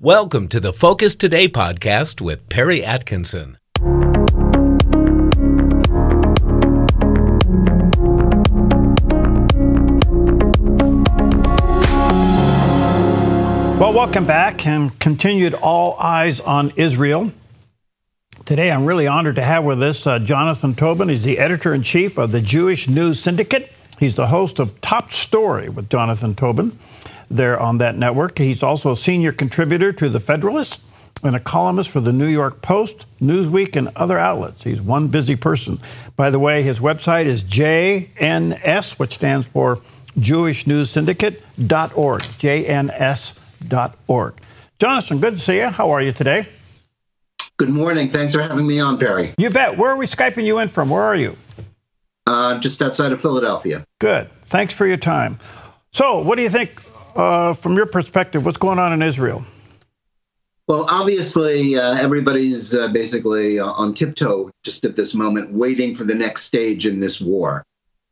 Welcome to the Focus Today podcast with Perry Atkinson. Well, welcome back and continued All Eyes on Israel. Today, I'm really honored to have with us uh, Jonathan Tobin. He's the editor in chief of the Jewish News Syndicate. He's the host of Top Story with Jonathan Tobin there on that network. He's also a senior contributor to The Federalist and a columnist for the New York Post, Newsweek, and other outlets. He's one busy person. By the way, his website is JNS, which stands for Jewish News Syndicate.org. JNS org. Jonathan, good to see you. How are you today? Good morning. Thanks for having me on, Perry. You bet. Where are we Skyping you in from? Where are you? Uh, just outside of Philadelphia. Good. Thanks for your time. So, what do you think, uh, from your perspective, what's going on in Israel? Well, obviously, uh, everybody's uh, basically uh, on tiptoe just at this moment, waiting for the next stage in this war.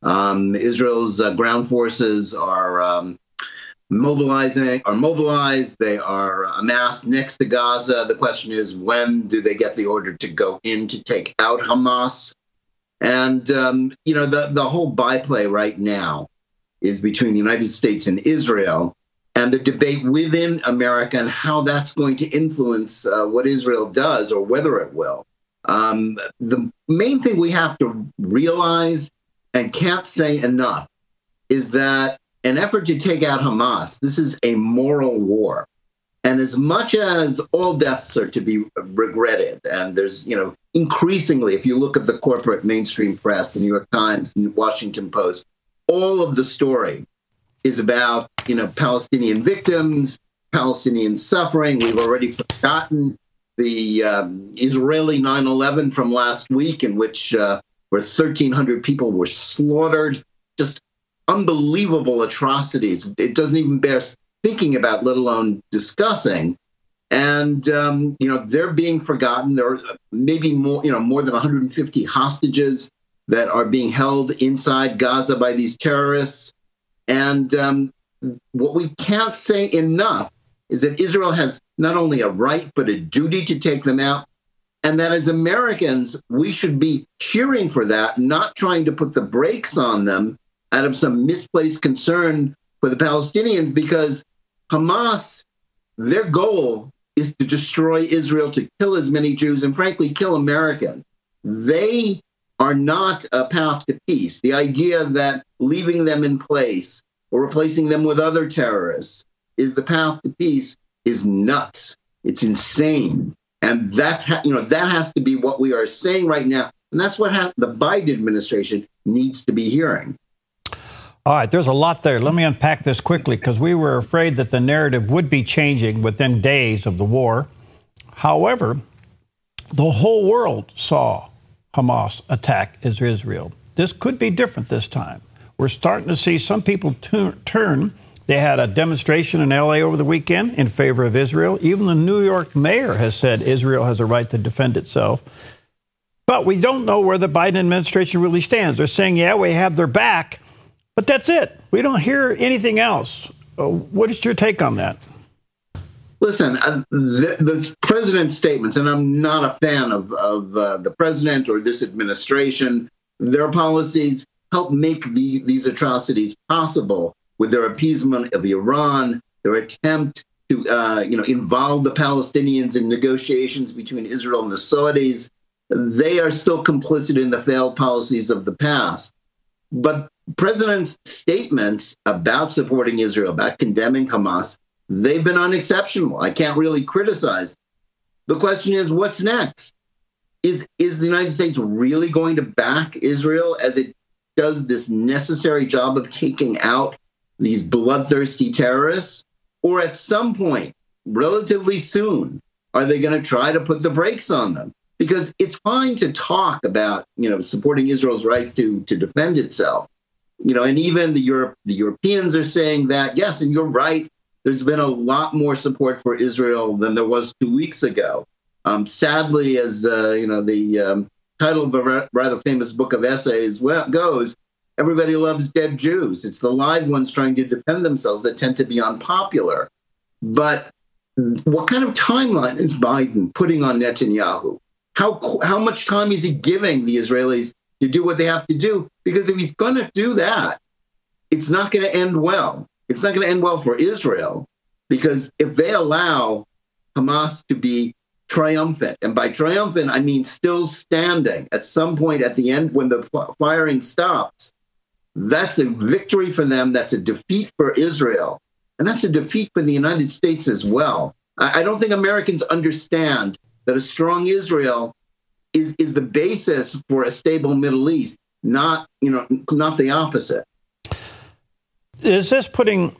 Um, Israel's uh, ground forces are um, mobilizing are mobilized they are amassed next to gaza the question is when do they get the order to go in to take out hamas and um, you know the, the whole byplay right now is between the united states and israel and the debate within america and how that's going to influence uh, what israel does or whether it will um, the main thing we have to realize and can't say enough is that an effort to take out Hamas. This is a moral war. And as much as all deaths are to be regretted, and there's, you know, increasingly, if you look at the corporate mainstream press, the New York Times, the Washington Post, all of the story is about, you know, Palestinian victims, Palestinian suffering. We've already forgotten the um, Israeli 9 11 from last week, in which uh, where 1,300 people were slaughtered. Just unbelievable atrocities. It doesn't even bear thinking about, let alone discussing. And um, you know they're being forgotten. There are maybe more, you know, more than 150 hostages that are being held inside Gaza by these terrorists. And um, what we can't say enough is that Israel has not only a right but a duty to take them out, and that as Americans we should be cheering for that, not trying to put the brakes on them out of some misplaced concern for the Palestinians because Hamas, their goal is to destroy Israel, to kill as many Jews, and frankly, kill Americans. They are not a path to peace. The idea that leaving them in place or replacing them with other terrorists is the path to peace is nuts. It's insane. And that's ha- you know that has to be what we are saying right now, and that's what ha- the Biden administration needs to be hearing. All right, there's a lot there. Let me unpack this quickly because we were afraid that the narrative would be changing within days of the war. However, the whole world saw Hamas attack Israel. This could be different this time. We're starting to see some people turn. They had a demonstration in LA over the weekend in favor of Israel. Even the New York mayor has said Israel has a right to defend itself. But we don't know where the Biden administration really stands. They're saying, yeah, we have their back but that's it. We don't hear anything else. Uh, what is your take on that? Listen, uh, the, the, president's statements, and I'm not a fan of, of uh, the president or this administration, their policies help make the, these atrocities possible with their appeasement of Iran, their attempt to uh, you know, involve the Palestinians in negotiations between Israel and the Saudis. They are still complicit in the failed policies of the past. But president's statements about supporting Israel, about condemning Hamas, they've been unexceptional. I can't really criticize. The question is, what's next? Is is the United States really going to back Israel as it does this necessary job of taking out these bloodthirsty terrorists? Or at some point, relatively soon, are they going to try to put the brakes on them? Because it's fine to talk about, you know, supporting Israel's right to to defend itself you know, and even the Europe, the Europeans are saying that yes, and you're right. There's been a lot more support for Israel than there was two weeks ago. Um, sadly, as uh, you know, the um, title of a rather famous book of essays goes, everybody loves dead Jews. It's the live ones trying to defend themselves that tend to be unpopular. But what kind of timeline is Biden putting on Netanyahu? How how much time is he giving the Israelis to do what they have to do? Because if he's going to do that, it's not going to end well. It's not going to end well for Israel because if they allow Hamas to be triumphant, and by triumphant I mean still standing at some point at the end when the firing stops, that's a victory for them. That's a defeat for Israel. And that's a defeat for the United States as well. I, don't think Americans understand that a strong Israel is, is the basis for a stable Middle East, not, you know, not the opposite. Is this putting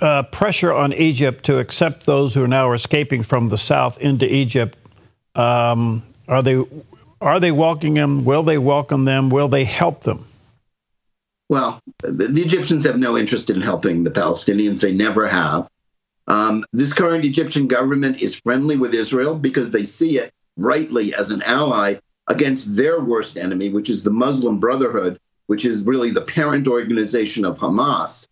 uh, pressure on Egypt to accept those who are now escaping from the south into Egypt? Um, are they are they welcoming them? Will they welcome them? Will they help them? Well, the Egyptians have no interest in helping the Palestinians. They never have. Um, this current Egyptian government is friendly with Israel because they see it rightly as an ally against their worst enemy, which is the Muslim Brotherhood, which is really the parent organization of Hamas.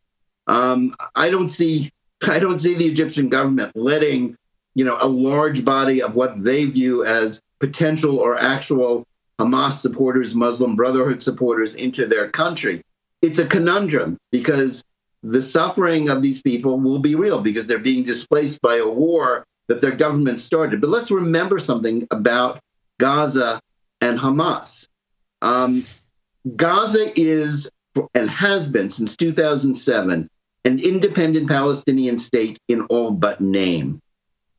Um, I don't see I don't see the Egyptian government letting you know a large body of what they view as potential or actual Hamas supporters, Muslim Brotherhood supporters into their country it's a conundrum because the suffering of these people will be real because they're being displaced by a war that their government started. But let's remember something about Gaza and Hamas. Um, Gaza is and has been since 2007 an independent Palestinian state in all but name.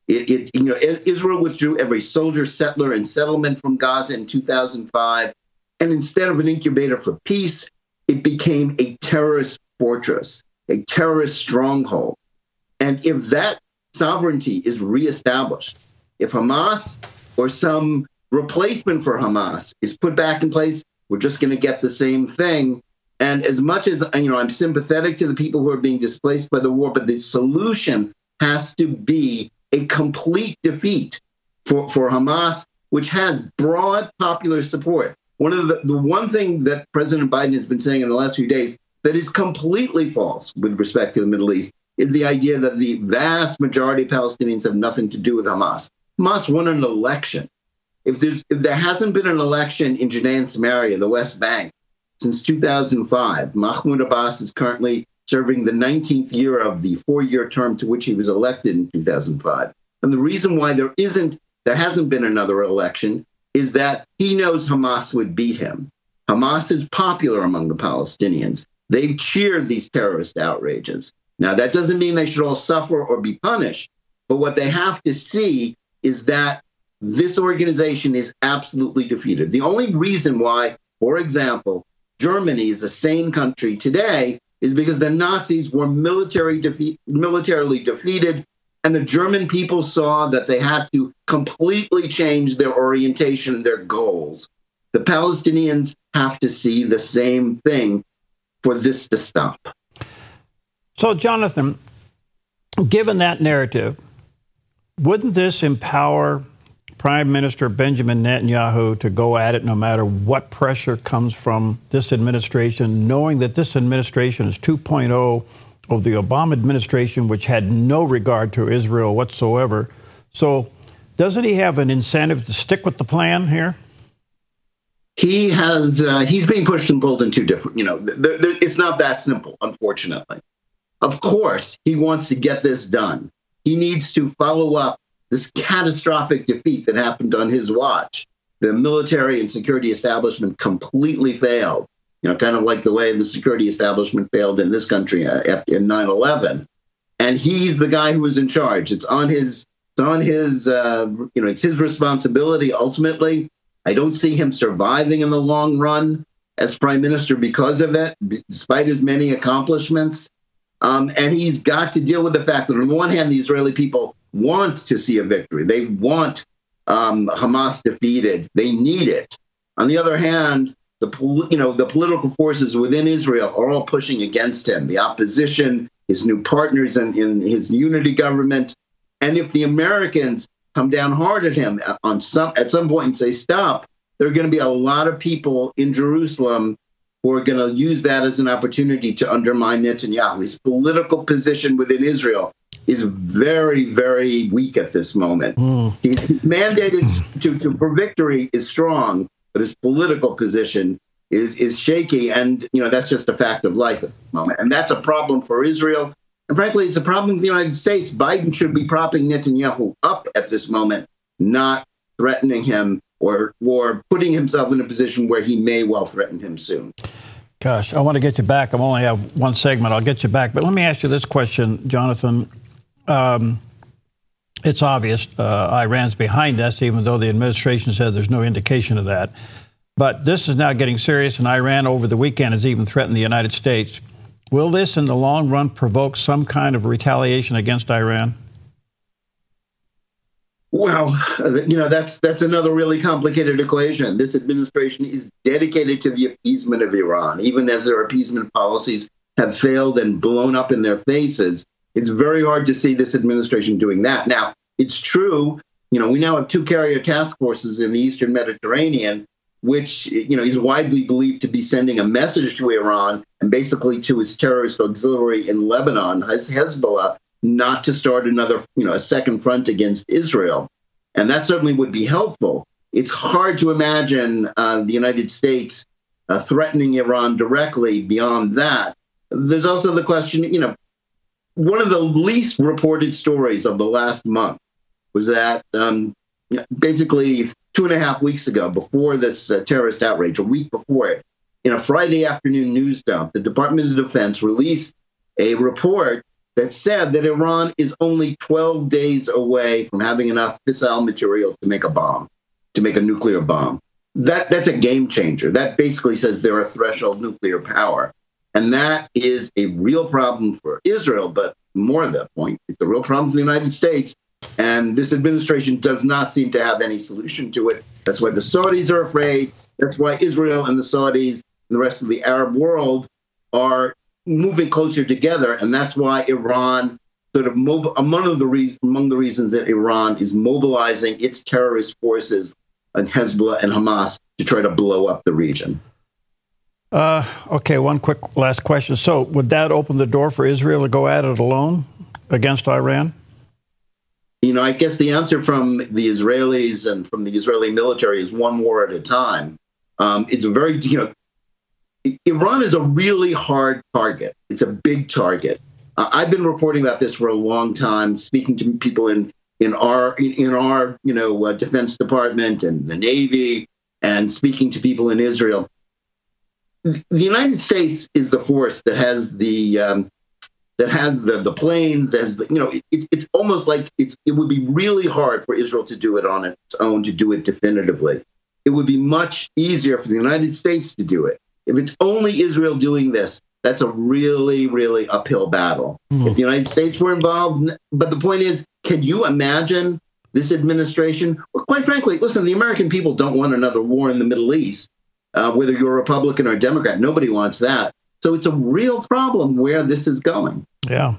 It, it, you know, Israel withdrew every soldier, settler, and settlement from Gaza in 2005, and instead of an incubator for peace, it became a terrorist fortress, a terrorist stronghold. And if that sovereignty is reestablished, if Hamas or some replacement for Hamas is put back in place, we're just going to get the same thing. And as much as you know, I'm sympathetic to the people who are being displaced by the war, but the solution has to be a complete defeat for, for Hamas, which has broad popular support. One of the, the one thing that President Biden has been saying in the last few days that is completely false with respect to the Middle East is the idea that the vast majority of Palestinians have nothing to do with Hamas. Hamas won an election. If there's if there hasn't been an election in Judea and Samaria, the West Bank, since 2005, Mahmoud Abbas is currently serving the 19th year of the four-year term to which he was elected in 2005. And the reason why there isn't there hasn't been another election is that he knows Hamas would beat him. Hamas is popular among the Palestinians. They've cheered these terrorist outrages. Now, that doesn't mean they should all suffer or be punished, but what they have to see is that this organization is absolutely defeated. The only reason why, for example, Germany is a sane country today is because the Nazis were military militarily defeated and the German people saw that they had to completely change their orientation and their goals. The Palestinians have to see the same thing for this to stop. So, Jonathan, given that narrative, wouldn't this empower Prime Minister Benjamin Netanyahu to go at it no matter what pressure comes from this administration, knowing that this administration is 2.0 of the Obama administration, which had no regard to Israel whatsoever. So, doesn't he have an incentive to stick with the plan here? He has. Uh, he's being pushed and pulled in two different. You know, th- th- it's not that simple, unfortunately. Of course, he wants to get this done. He needs to follow up this catastrophic defeat that happened on his watch. The military and security establishment completely failed you know, kind of like the way the security establishment failed in this country uh, after in 9/11. And he's the guy who was in charge. It's on his it's on his uh, you know it's his responsibility ultimately. I don't see him surviving in the long run as prime minister because of it, despite his many accomplishments. Um, and he's got to deal with the fact that on the one hand, the Israeli people want to see a victory. They want um, Hamas defeated. They need it. On the other hand, the pol- you know the political forces within Israel are all pushing against him. The opposition, his new partners in, in his unity government, and if the Americans come down hard at him on some at some point and say stop, there are going to be a lot of people in Jerusalem who are going to use that as an opportunity to undermine Netanyahu. His political position within Israel is very, very weak at this moment. Mm. His mandate is to, to, for victory is strong, but his political position is is shaky, and you know that's just a fact of life at the moment, and that's a problem for Israel. And frankly, it's a problem for the United States. Biden should be propping Netanyahu up at this moment, not threatening him or or putting himself in a position where he may well threaten him soon. Gosh, I want to get you back. I only have one segment. I'll get you back, but let me ask you this question, Jonathan. Um, it's obvious uh, Iran's behind us, even though the administration said there's no indication of that. But this is now getting serious, and Iran over the weekend has even threatened the United States. Will this, in the long run, provoke some kind of retaliation against Iran? Well, you know that's that's another really complicated equation. This administration is dedicated to the appeasement of Iran, even as their appeasement policies have failed and blown up in their faces. It's very hard to see this administration doing that. Now, it's true. You know, we now have two carrier task forces in the Eastern Mediterranean, which you know is widely believed to be sending a message to Iran and basically to its terrorist auxiliary in Lebanon, Hezbollah, not to start another, you know, a second front against Israel. And that certainly would be helpful. It's hard to imagine uh, the United States uh, threatening Iran directly beyond that. There's also the question, you know, one of the least reported stories of the last month was that um, basically two and a half weeks ago, before this uh, terrorist outrage, a week before it, in a Friday afternoon news dump, the Department of Defense released a report that said that Iran is only 12 days away from having enough fissile material to make a bomb, to make a nuclear bomb. That, that's a game changer. That basically says they're a threshold nuclear power. And that is a real problem for Israel, but more than that point, it's a real problem for the United States. And this administration does not seem to have any solution to it. That's why the Saudis are afraid. That's why Israel and the Saudis and the rest of the Arab world are moving closer together, and that's why Iran sort of mob- among of the reasons among the reasons that Iran is mobilizing its terrorist forces and Hezbollah and Hamas to try to blow up the region. Uh, okay, one quick last question. So, would that open the door for Israel to go at it alone against Iran? You know, I guess the answer from the Israelis and from the Israeli military is one war at a time. Um, it's a very, you know, Iran is a really hard target. It's a big target. Uh, I've been reporting about this for a long time, speaking to people in in our in our you know uh, Defense Department and the Navy, and speaking to people in Israel. The United States is the force that has the um, that has the the planes. That has the, you know it, it's almost like it's it would be really hard for Israel to do it on its own to do it definitively. It would be much easier for the United States to do it. If it's only Israel doing this, that's a really, really uphill battle. Mm. If the United States were involved, but the point is, can you imagine this administration? Well, quite frankly, listen, the American people don't want another war in the Middle East, uh, whether you're a Republican or a Democrat. Nobody wants that. So it's a real problem where this is going. Yeah.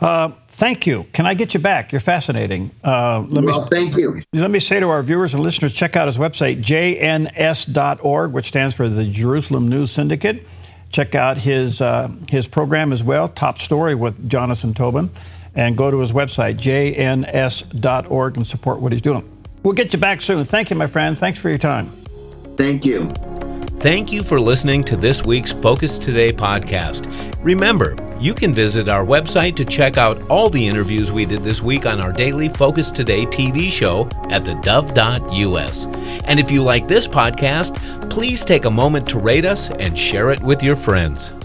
Uh, thank you. Can I get you back? You're fascinating. Uh, let well, me, thank you. Let me say to our viewers and listeners, check out his website, jns.org, which stands for the Jerusalem News Syndicate. Check out his, uh, his program as well, Top Story with Jonathan Tobin, and go to his website, jns.org, and support what he's doing. We'll get you back soon. Thank you, my friend. Thanks for your time. Thank you. Thank you for listening to this week's Focus Today podcast. Remember, you can visit our website to check out all the interviews we did this week on our daily Focus Today TV show at thedove.us. And if you like this podcast, please take a moment to rate us and share it with your friends.